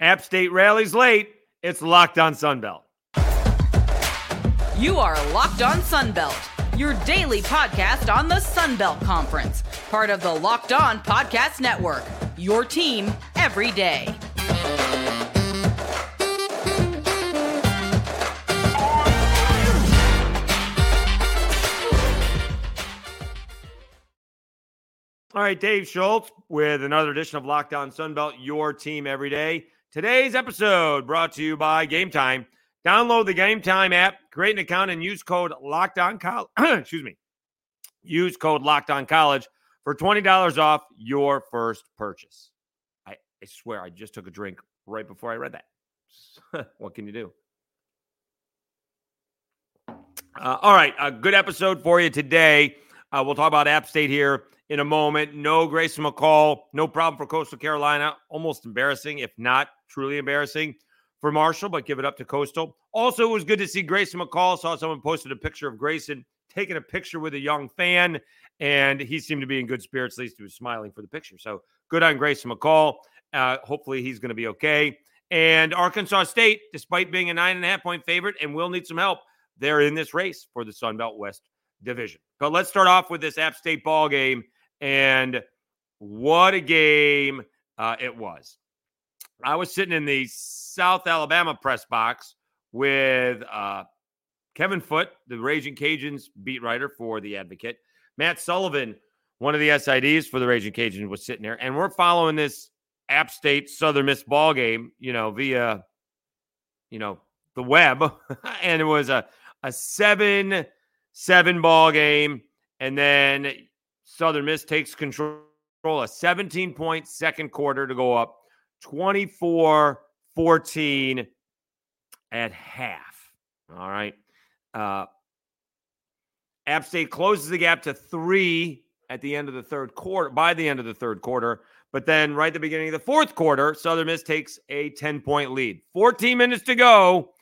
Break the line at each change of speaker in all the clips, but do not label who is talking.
App State rallies late. It's Locked On Sunbelt.
You are Locked On Sunbelt, your daily podcast on the Sunbelt Conference, part of the Locked On Podcast Network. Your team every day.
All right, Dave Schultz with another edition of Locked On Sunbelt, your team every day. Today's episode brought to you by Game Time. Download the Game Time app, create an account, and use code Locked On College. Excuse me. Use code Locked On College for twenty dollars off your first purchase. I, I swear, I just took a drink right before I read that. what can you do? Uh, all right, a good episode for you today. Uh, we'll talk about App State here in a moment. No Grayson McCall, no problem for Coastal Carolina. Almost embarrassing, if not truly embarrassing for Marshall, but give it up to Coastal. Also, it was good to see Grayson McCall. Saw someone posted a picture of Grayson taking a picture with a young fan, and he seemed to be in good spirits. At least he was smiling for the picture. So good on Grayson McCall. Uh, hopefully, he's going to be okay. And Arkansas State, despite being a nine and a half point favorite and will need some help, they're in this race for the Sun Belt West Division. But let's start off with this App State ball game and what a game uh, it was. I was sitting in the South Alabama press box with uh, Kevin Foote, the Raging Cajuns beat writer for The Advocate. Matt Sullivan, one of the SIDs for the Raging Cajuns, was sitting there. And we're following this App State Southern Miss ball game, you know, via, you know, the web. and it was a, a 7 7 ball game. And then Southern Miss takes control, a 17 point second quarter to go up 24 14 at half. All right. Uh, App State closes the gap to three at the end of the third quarter, by the end of the third quarter. But then, right at the beginning of the fourth quarter, Southern Miss takes a 10 point lead. 14 minutes to go,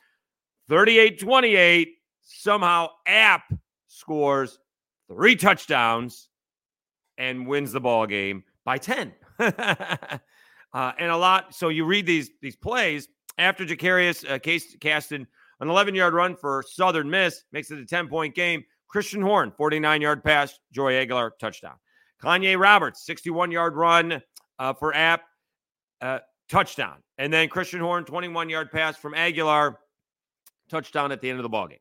38 28. Somehow, App scores three touchdowns and wins the ball game by 10. uh, and a lot. So you read these these plays after Jacarius uh, Case, Caston, an 11 yard run for Southern Miss makes it a 10 point game. Christian Horn, 49 yard pass, Joey Aguilar, touchdown. Kanye Roberts, 61 yard run uh, for App, uh, touchdown. And then Christian Horn, 21 yard pass from Aguilar, touchdown at the end of the ball game.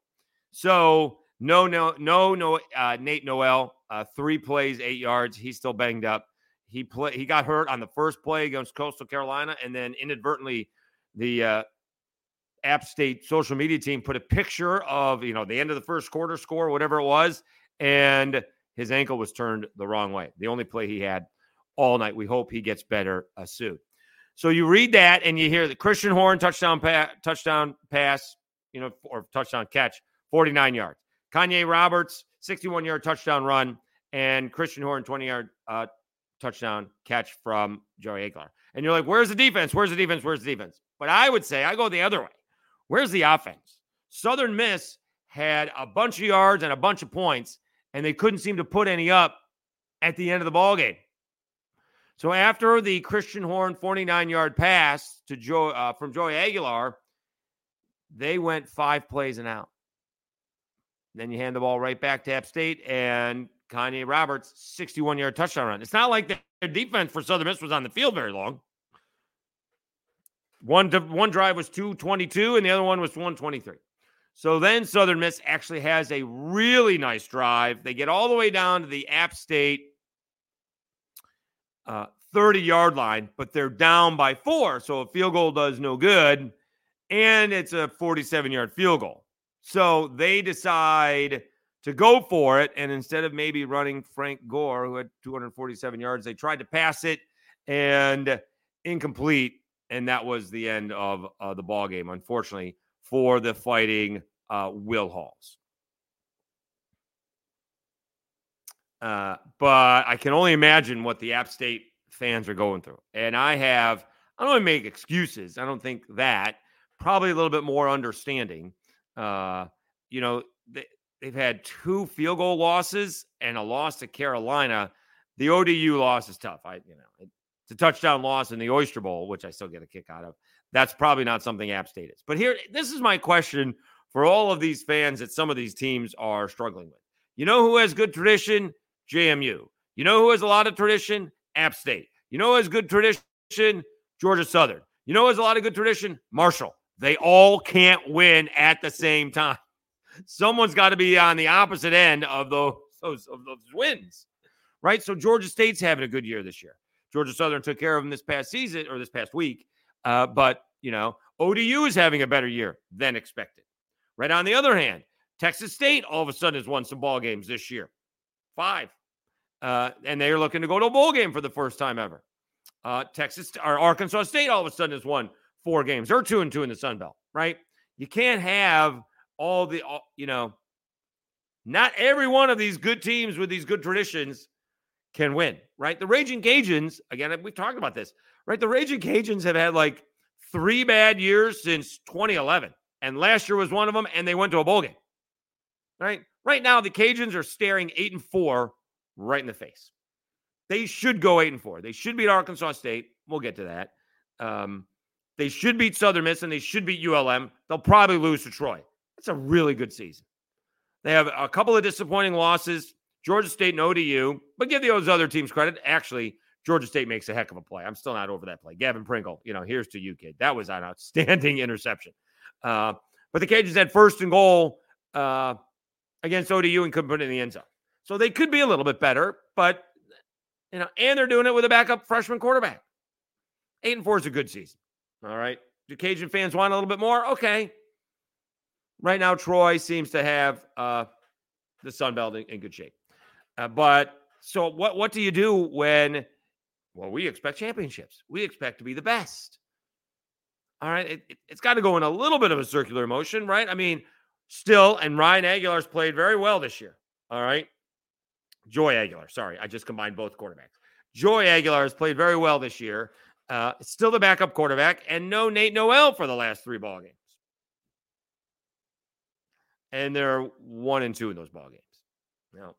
So no, no, no, no. Uh, Nate Noel, uh, three plays, eight yards. He's still banged up. He play. He got hurt on the first play against Coastal Carolina, and then inadvertently, the uh, App State social media team put a picture of you know the end of the first quarter score, whatever it was, and his ankle was turned the wrong way. The only play he had all night. We hope he gets better uh, soon. So you read that and you hear the Christian Horn touchdown pass, touchdown pass, you know, or touchdown catch, 49 yards. Kanye Roberts, 61 yard touchdown run, and Christian Horn, 20 yard uh, touchdown catch from Joey Aguilar. And you're like, where's the defense? Where's the defense? Where's the defense? But I would say I go the other way. Where's the offense? Southern Miss had a bunch of yards and a bunch of points, and they couldn't seem to put any up at the end of the ball game. So after the Christian Horn 49 yard pass to Joe uh, from Joey Aguilar, they went five plays and out. Then you hand the ball right back to App State and Kanye Roberts, 61 yard touchdown run. It's not like their defense for Southern Miss was on the field very long. One, one drive was 222 and the other one was 123. So then Southern Miss actually has a really nice drive. They get all the way down to the App State uh, 30 yard line, but they're down by four. So a field goal does no good. And it's a 47 yard field goal. So they decide to go for it. And instead of maybe running Frank Gore, who had 247 yards, they tried to pass it and incomplete. And that was the end of uh, the ball game, unfortunately, for the fighting uh, Will Halls. Uh, but I can only imagine what the App State fans are going through. And I have, I don't make excuses. I don't think that. Probably a little bit more understanding uh, you know, they've had two field goal losses and a loss to Carolina. The ODU loss is tough. I, you know, It's a touchdown loss in the Oyster Bowl, which I still get a kick out of. That's probably not something App State is. But here, this is my question for all of these fans that some of these teams are struggling with. You know who has good tradition? JMU. You know who has a lot of tradition? App State. You know who has good tradition? Georgia Southern. You know who has a lot of good tradition? Marshall. They all can't win at the same time. Someone's got to be on the opposite end of those, those, of those wins, right? So Georgia State's having a good year this year. Georgia Southern took care of them this past season or this past week. Uh, but, you know, ODU is having a better year than expected. Right on the other hand, Texas State all of a sudden has won some ball games this year. Five. Uh, and they're looking to go to a bowl game for the first time ever. Uh, Texas or Arkansas State all of a sudden has won four games. They're two and two in the Sun Belt, right? You can't have all the, all, you know, not every one of these good teams with these good traditions can win, right? The Raging Cajuns, again, we've talked about this, right? The Raging Cajuns have had like three bad years since 2011, and last year was one of them, and they went to a bowl game, right? Right now, the Cajuns are staring eight and four right in the face. They should go eight and four. They should beat Arkansas State. We'll get to that. Um, they should beat Southern Miss and they should beat ULM. They'll probably lose to Troy. It's a really good season. They have a couple of disappointing losses, Georgia State and ODU, but give those other teams credit. Actually, Georgia State makes a heck of a play. I'm still not over that play. Gavin Pringle, you know, here's to you, kid. That was an outstanding interception. Uh, but the Cajuns had first and goal uh, against ODU and couldn't put it in the end zone. So they could be a little bit better, but you know, and they're doing it with a backup freshman quarterback. Eight and four is a good season. All right. Do Cajun fans want a little bit more? Okay. Right now, Troy seems to have uh, the Sun Belt in, in good shape. Uh, but so what? What do you do when? Well, we expect championships. We expect to be the best. All right. It, it, it's got to go in a little bit of a circular motion, right? I mean, still, and Ryan Aguilar's played very well this year. All right. Joey Aguilar. Sorry, I just combined both quarterbacks. Joey Aguilar has played very well this year. Uh, still the backup quarterback, and no Nate Noel for the last three ball games. And they're one and two in those ball games. Now,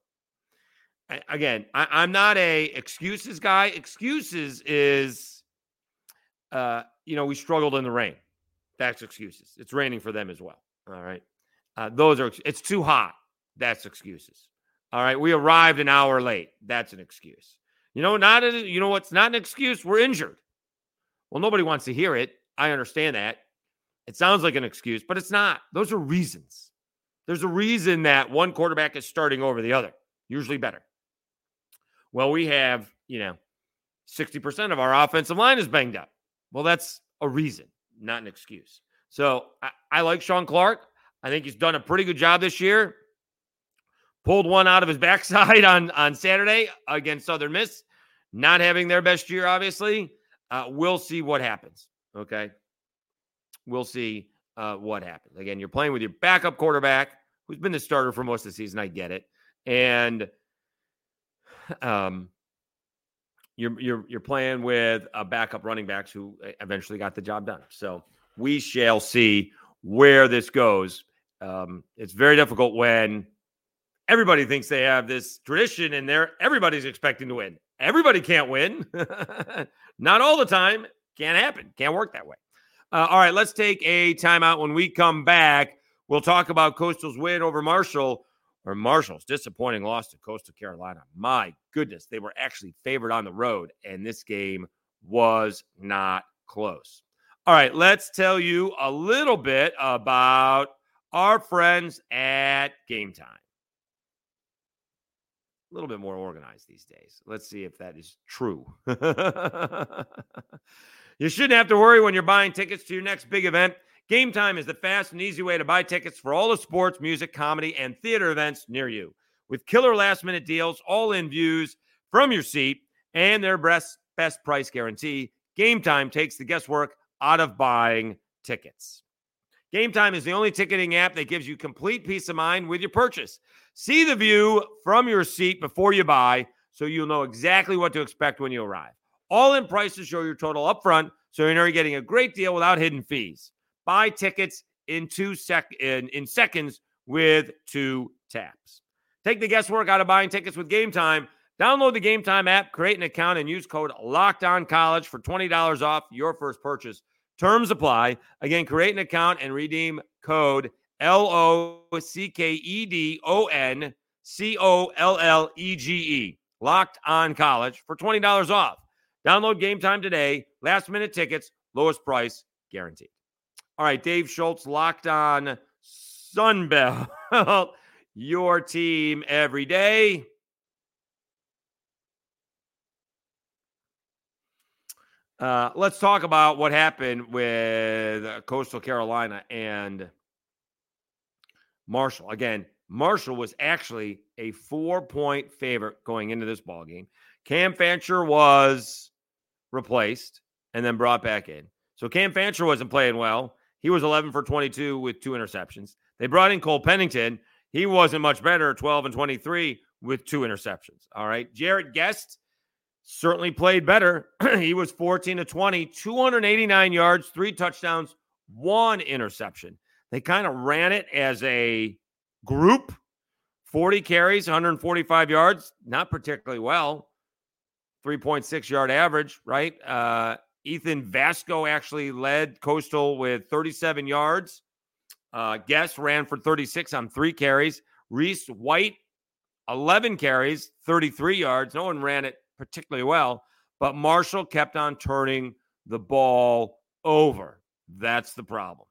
I, again, I, am not a excuses guy. Excuses is, uh, you know, we struggled in the rain. That's excuses. It's raining for them as well. All right, uh, those are. It's too hot. That's excuses. All right, we arrived an hour late. That's an excuse. You know, not a, you know what's not an excuse? We're injured. Well, nobody wants to hear it. I understand that. It sounds like an excuse, but it's not. Those are reasons. There's a reason that one quarterback is starting over the other, usually better. Well, we have, you know, 60% of our offensive line is banged up. Well, that's a reason, not an excuse. So I, I like Shawn Clark. I think he's done a pretty good job this year. Pulled one out of his backside on, on Saturday against Southern Miss, not having their best year, obviously. Uh, we'll see what happens. Okay. We'll see uh, what happens. Again, you're playing with your backup quarterback, who's been the starter for most of the season. I get it. And um, you're you're you're playing with a backup running backs who eventually got the job done. So we shall see where this goes. Um, it's very difficult when everybody thinks they have this tradition and they're everybody's expecting to win. Everybody can't win. Not all the time. Can't happen. Can't work that way. Uh, all right, let's take a timeout. When we come back, we'll talk about Coastal's win over Marshall or Marshall's disappointing loss to Coastal Carolina. My goodness, they were actually favored on the road, and this game was not close. All right, let's tell you a little bit about our friends at Game Time a little bit more organized these days. Let's see if that is true. you shouldn't have to worry when you're buying tickets to your next big event. Game Time is the fast and easy way to buy tickets for all the sports, music, comedy, and theater events near you. With killer last minute deals, all in views from your seat, and their best, best price guarantee, Game Time takes the guesswork out of buying tickets. Game Time is the only ticketing app that gives you complete peace of mind with your purchase. See the view from your seat before you buy so you'll know exactly what to expect when you arrive. All in prices show your total upfront, so you know you're getting a great deal without hidden fees. Buy tickets in two sec in, in seconds with two taps. Take the guesswork out of buying tickets with Game Time Download the Game Time app, create an account, and use code Locked On College for twenty dollars off your first purchase. Terms apply. Again, create an account and redeem code L O C K E D O N C O L L E G E. Locked On College for twenty dollars off. Download Game Time today. Last minute tickets, lowest price guaranteed. All right, Dave Schultz, Locked On Sunbelt. your team every day. Uh, let's talk about what happened with Coastal Carolina and Marshall. Again, Marshall was actually a four-point favorite going into this ball game. Cam Fancher was replaced and then brought back in. So Cam Fancher wasn't playing well. He was 11 for 22 with two interceptions. They brought in Cole Pennington. He wasn't much better, 12 and 23 with two interceptions. All right. Jarrett Guest certainly played better. he was 14 to 20, 289 yards, three touchdowns, one interception. They kind of ran it as a group 40 carries, 145 yards, not particularly well. 3.6 yard average, right? Uh, Ethan Vasko actually led Coastal with 37 yards. Uh, ran for 36 on three carries. Reese White, 11 carries, 33 yards. No one ran it particularly well, but Marshall kept on turning the ball over. That's the problem.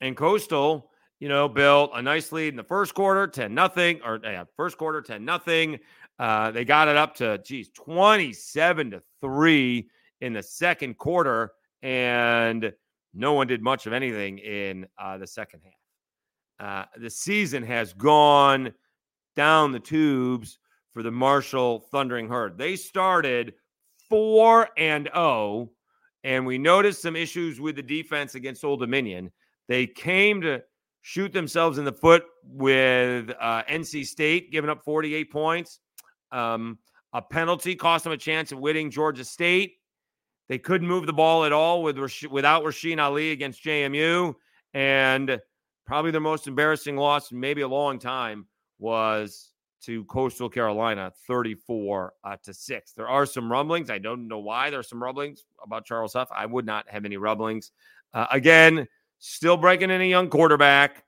And Coastal, you know, built a nice lead in the first quarter, 10 nothing, or yeah, first quarter, 10 nothing. Uh, they got it up to, geez, 27 to 3 in the second quarter, and no one did much of anything in uh, the second half. Uh, the season has gone down the tubes for the Marshall Thundering Herd. They started 4 and 0 and we noticed some issues with the defense against Old Dominion. They came to shoot themselves in the foot with uh, NC State giving up 48 points. Um, a penalty cost them a chance of winning Georgia State. They couldn't move the ball at all with without Rasheen Ali against JMU, and probably the most embarrassing loss in maybe a long time was to Coastal Carolina, 34 uh, to 6. There are some rumblings. I don't know why there's some rumblings about Charles Huff. I would not have any rumblings. Uh, again, still breaking in a young quarterback.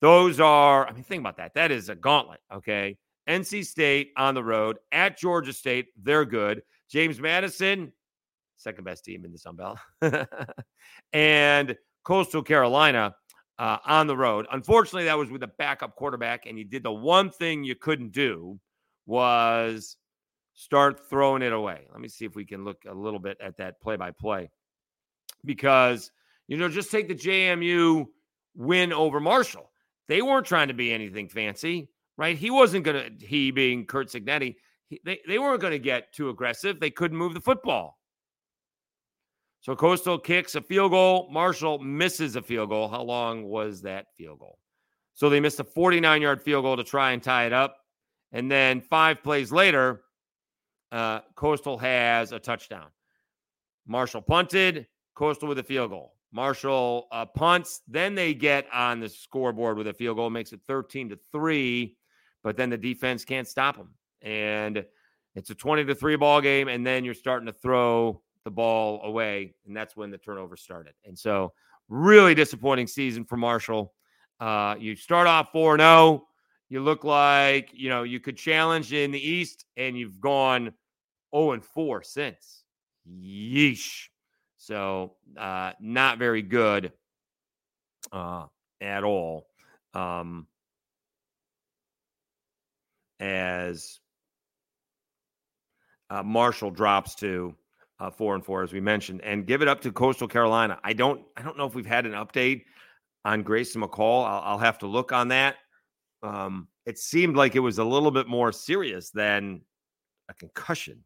Those are, I mean, think about that. That is a gauntlet, okay? NC State on the road at Georgia State. They're good. James Madison, second best team in the Sun Belt. and Coastal Carolina uh, on the road. Unfortunately, that was with a backup quarterback, and you did the one thing you couldn't do was start throwing it away. Let me see if we can look a little bit at that play by play. Because, you know, just take the JMU win over Marshall. They weren't trying to be anything fancy, right? He wasn't going to, he being Kurt Cignetti, he, they, they weren't going to get too aggressive. They couldn't move the football. So Coastal kicks a field goal. Marshall misses a field goal. How long was that field goal? So they missed a 49 yard field goal to try and tie it up. And then five plays later, uh, Coastal has a touchdown. Marshall punted, Coastal with a field goal. Marshall uh, punts, then they get on the scoreboard with a field goal, makes it 13 to 3, but then the defense can't stop them. And it's a 20 to 3 ball game, and then you're starting to throw the ball away, and that's when the turnover started. And so, really disappointing season for Marshall. Uh, you start off 4 0. You look like, you know, you could challenge in the East, and you've gone 0 and 4 since. Yeesh. So, uh, not very good uh, at all. Um, as uh, Marshall drops to uh, four and four, as we mentioned, and give it up to Coastal Carolina. I don't, I don't know if we've had an update on Grayson McCall. I'll, I'll have to look on that. Um, it seemed like it was a little bit more serious than a concussion.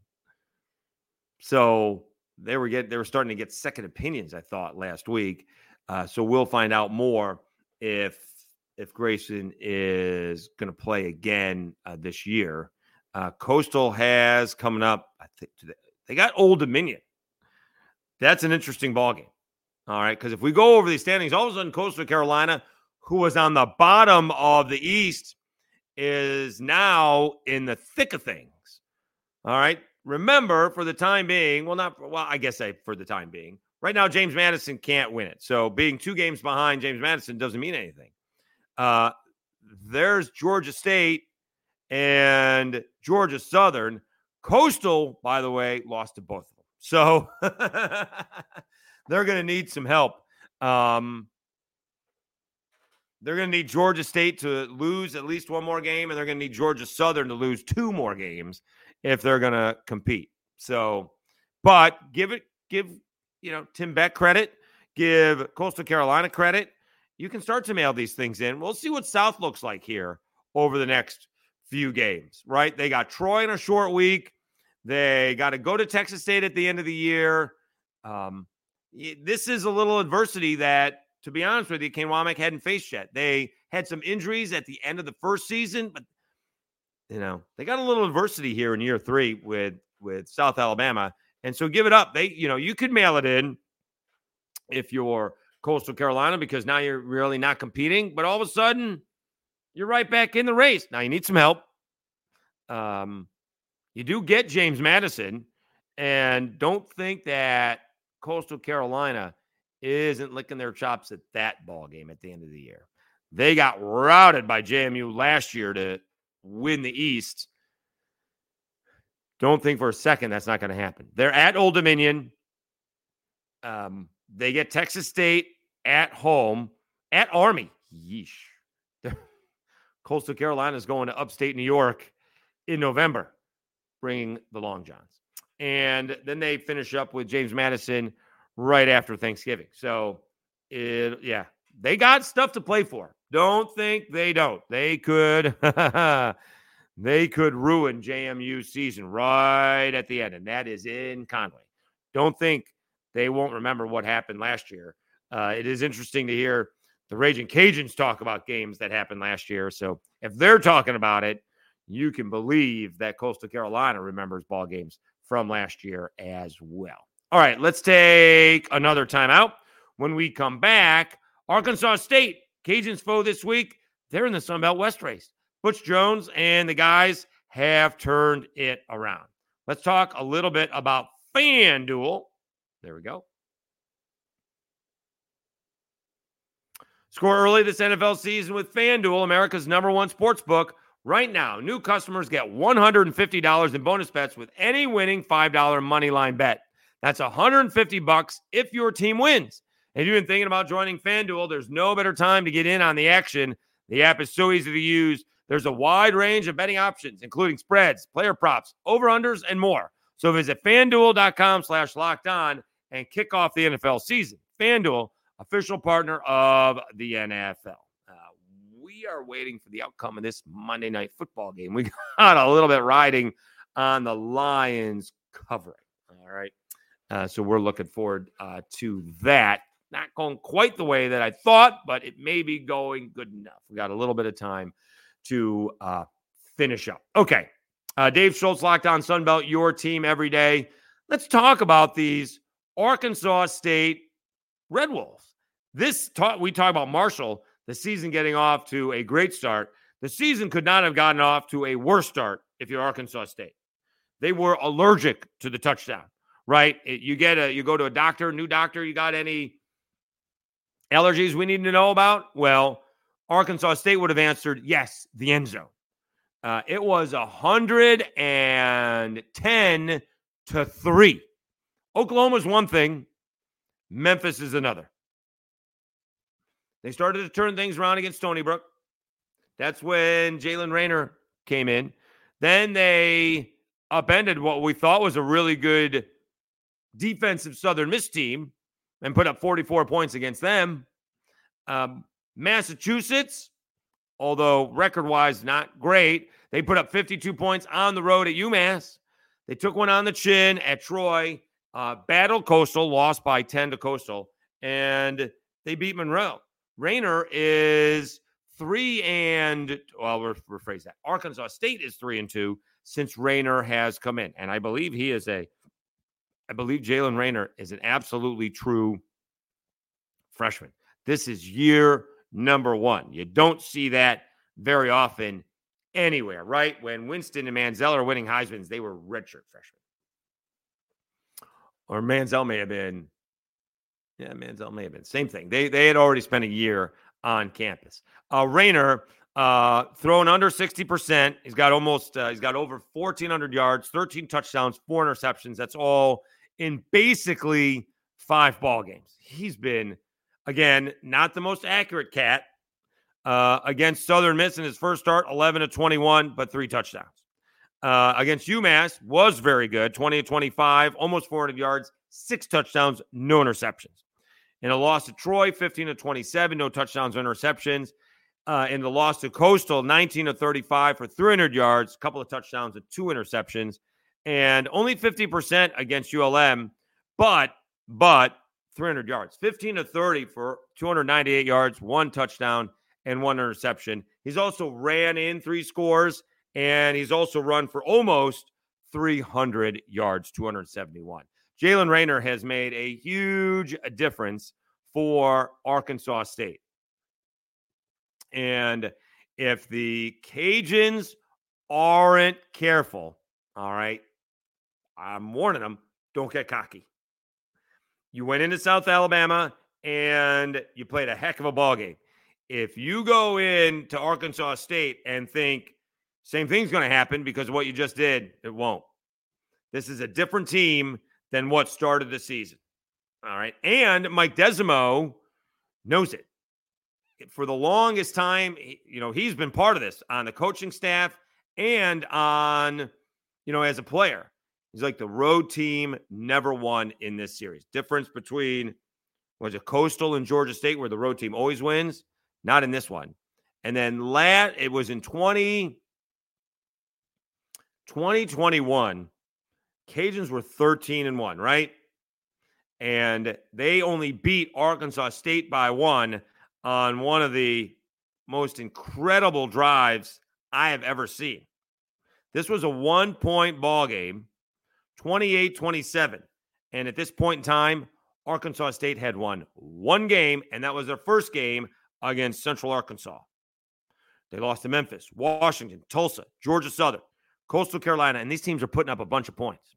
So they were getting, they were starting to get second opinions. I thought last week. Uh, so we'll find out more if if Grayson is going to play again uh, this year. Uh, Coastal has coming up. I think they got Old Dominion. That's an interesting ball game. All right. Because if we go over these standings, all of a sudden, Coastal Carolina, who was on the bottom of the East, is now in the thick of things. All right. Remember, for the time being, well, not well, I guess I for the time being. Right now, James Madison can't win it. So being two games behind James Madison doesn't mean anything. Uh, there's Georgia State and Georgia Southern. Coastal, by the way, lost to both of them. So they're going to need some help. Um, they're going to need Georgia State to lose at least one more game, and they're going to need Georgia Southern to lose two more games if they're going to compete. So, but give it, give you know Tim Beck credit, give Coastal Carolina credit. You can start to mail these things in. We'll see what South looks like here over the next few games. Right? They got Troy in a short week. They got to go to Texas State at the end of the year. Um, this is a little adversity that to be honest with you, Kane Wommack hadn't faced yet. They had some injuries at the end of the first season, but you know they got a little adversity here in year three with with South Alabama, and so give it up. They, you know, you could mail it in if you're Coastal Carolina because now you're really not competing, but all of a sudden you're right back in the race. Now you need some help. Um, you do get James Madison, and don't think that Coastal Carolina isn't licking their chops at that ball game at the end of the year. They got routed by JMU last year to win the East. Don't think for a second that's not going to happen. They're at Old Dominion. Um, they get Texas State at home at Army. Yeesh. Coastal Carolina is going to upstate New York in November, bringing the Long Johns. And then they finish up with James Madison right after Thanksgiving. So, it, yeah, they got stuff to play for. Don't think they don't. They could they could ruin JMU's season right at the end, and that is in Conway. Don't think they won't remember what happened last year. Uh, it is interesting to hear the Raging Cajuns talk about games that happened last year. So if they're talking about it, you can believe that Coastal Carolina remembers ball games from last year as well. All right, let's take another timeout. When we come back, Arkansas State, Cajuns foe this week, they're in the Sun Belt West race. Butch Jones and the guys have turned it around. Let's talk a little bit about FanDuel. There we go. Score early this NFL season with FanDuel, America's number one sports book. Right now, new customers get $150 in bonus bets with any winning $5 money line bet. That's 150 bucks if your team wins. If you've been thinking about joining FanDuel, there's no better time to get in on the action. The app is so easy to use. There's a wide range of betting options, including spreads, player props, over-unders, and more. So visit fanduel.com slash locked on and kick off the NFL season. FanDuel, official partner of the NFL. Uh, we are waiting for the outcome of this Monday night football game. We got a little bit riding on the Lions covering. All right. Uh, so we're looking forward uh, to that. Not going quite the way that I thought, but it may be going good enough. We got a little bit of time to uh, finish up. Okay. Uh, Dave Schultz, Locked On Sunbelt, your team every day. Let's talk about these Arkansas State Red Wolves. This talk, we talk about Marshall, the season getting off to a great start. The season could not have gotten off to a worse start if you're Arkansas State. They were allergic to the touchdown right? You get a you go to a doctor, new doctor, you got any allergies we need to know about? Well, Arkansas State would have answered yes, the end zone. Uh, it was 110 to 3. Oklahoma's one thing, Memphis is another. They started to turn things around against Stony Brook. That's when Jalen Raynor came in. Then they upended what we thought was a really good defensive Southern Miss team and put up 44 points against them. Um, Massachusetts, although record wise not great, they put up 52 points on the road at UMass. They took one on the chin at Troy, uh, battled Coastal, lost by 10 to Coastal, and they beat Monroe. Raynor is three and well, rephrase that. Arkansas State is three and two since Raynor has come in, and I believe he is a I believe Jalen Raynor is an absolutely true freshman. This is year number one. You don't see that very often anywhere, right? When Winston and Manziel are winning Heisman's, they were redshirt freshmen. Or Manziel may have been, yeah, Manziel may have been. Same thing. They they had already spent a year on campus. Uh, Raynor uh, thrown under 60%. He's got almost, uh, he's got over 1,400 yards, 13 touchdowns, four interceptions. That's all in basically five ball games. He's been, again, not the most accurate cat. Uh, against Southern Miss in his first start, 11 to 21, but three touchdowns. Uh, against UMass was very good, 20 to 25, almost 400 yards, six touchdowns, no interceptions. In a loss to Troy, 15 to 27, no touchdowns interceptions. Uh, in the loss to Coastal, 19 to 35 for 300 yards, a couple of touchdowns and two interceptions, and only 50% against ULM, but but 300 yards, 15 to 30 for 298 yards, one touchdown and one interception. He's also ran in three scores, and he's also run for almost 300 yards, 271. Jalen Raynor has made a huge difference for Arkansas State. And if the Cajuns aren't careful, all right, I'm warning them, don't get cocky. You went into South Alabama and you played a heck of a ball game. If you go into Arkansas State and think same thing's going to happen because of what you just did, it won't. This is a different team than what started the season. All right. And Mike Desormeaux knows it. For the longest time, you know, he's been part of this on the coaching staff and on, you know, as a player. He's like the road team never won in this series. Difference between was it Coastal and Georgia State where the road team always wins? Not in this one. And then lat it was in 20 2021 Cajuns were 13 and 1, right? And they only beat Arkansas State by one on one of the most incredible drives I have ever seen. This was a one point ball game, 28 27. And at this point in time, Arkansas State had won one game, and that was their first game against Central Arkansas. They lost to Memphis, Washington, Tulsa, Georgia Southern, Coastal Carolina, and these teams are putting up a bunch of points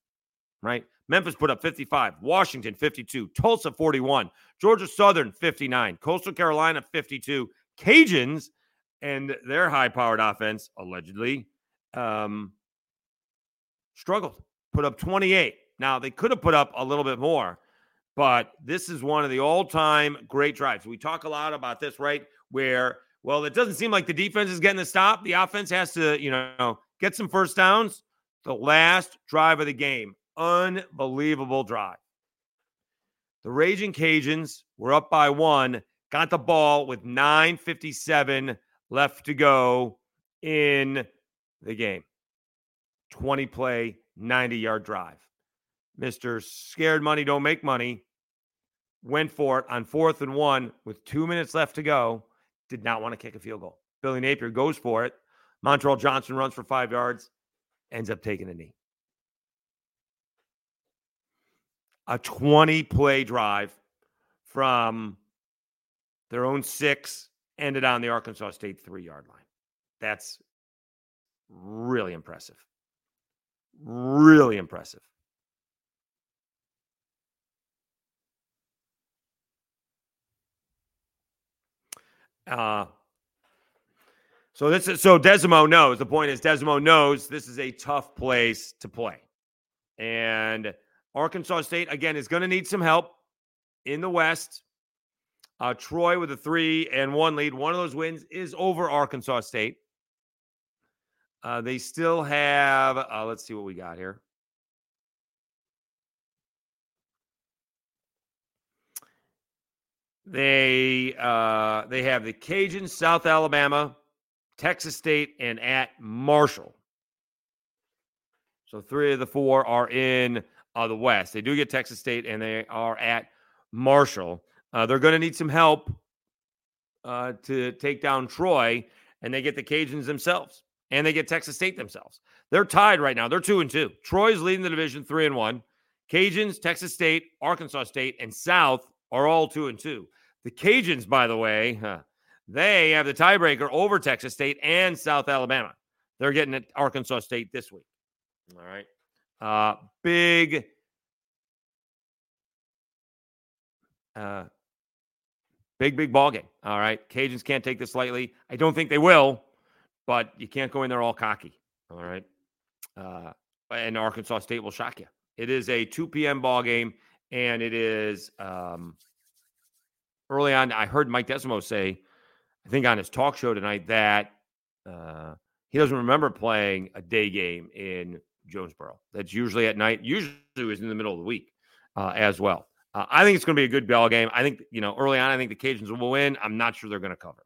right? Memphis put up 55, Washington 52, Tulsa 41, Georgia Southern 59, Coastal Carolina 52, Cajuns and their high powered offense allegedly um, struggled, put up 28. Now, they could have put up a little bit more, but this is one of the all time great drives. We talk a lot about this, right? Where, well, it doesn't seem like the defense is getting the stop. The offense has to, you know, get some first downs. The last drive of the game, unbelievable drive. The Raging Cajuns were up by one, got the ball with 9.57 left to go in the game. 20 play, 90 yard drive. Mr. Scared Money Don't Make Money went for it on fourth and one with two minutes left to go. Did not want to kick a field goal. Billy Napier goes for it. Montrell Johnson runs for five yards, ends up taking a knee. a 20 play drive from their own six, ended on the Arkansas State three yard line. That's really impressive. Really impressive. Uh, so this is so Desormeaux knows. The point is Desormeaux knows this is a tough place to play. And Arkansas State, again, is going to need some help in the West. Uh, Troy with a three and one lead. One of those wins is over Arkansas State. Uh, they still have, uh, let's see what we got here. They uh, they have the Cajuns, South Alabama, Texas State, and at Marshall. So three of the four are in uh, the West. They do get Texas State, and they are at Marshall. Uh, they're going to need some help uh, to take down Troy, and they get the Cajuns themselves, and they get Texas State themselves. They're tied right now. They're two and two. Troy's leading the division three and one. Cajuns, Texas State, Arkansas State, and South are all two and two. The Cajuns, by the way, huh, they have the tiebreaker over Texas State and South Alabama. They're getting at Arkansas State this week. All right. Uh, big uh, big, big ball game. All right. Cajuns can't take this lightly. I don't think they will, but you can't go in there all cocky. All right. Uh, and Arkansas State will shock you. It is a 2 p.m. ball game, and it is um, early on. I heard Mike Desormeaux say, I think on his talk show tonight, that uh, he doesn't remember playing a day game in Jonesboro. That's usually at night. Usually is in the middle of the week uh, as well. Uh, I think it's going to be a good ball game. I think you know early on, I think the Cajuns will win. I'm not sure they're going to cover.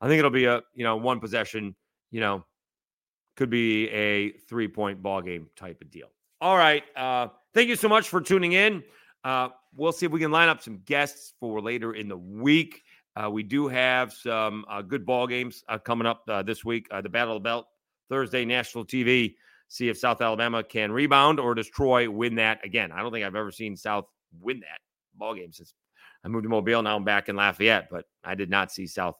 I think it'll be a you know one possession. You know, could be a three point ball game type of deal. All right. Uh, thank you so much for tuning in. Uh, we'll see if we can line up some guests for later in the week. Uh, we do have some uh, good ball games uh, coming up uh, this week. Uh, the Battle of the Belt Thursday, national TV. See if South Alabama can rebound or does Troy win that again. I don't think I've ever seen South win that ball game since I moved to Mobile. Now I'm back in Lafayette, but I did not see South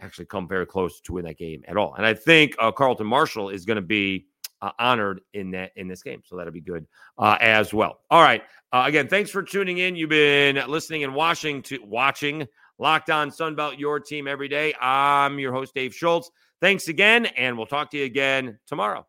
actually come very close to win that game at all. And I think uh, Carlton Marshall is going to be uh, honored in that in this game, so that'll be good uh, as well. All right, uh, again, thanks for tuning in. You've been listening and watching to watching Locked On Sunbelt, your team every day. I'm your host Dave Schultz. Thanks again, and we'll talk to you again tomorrow.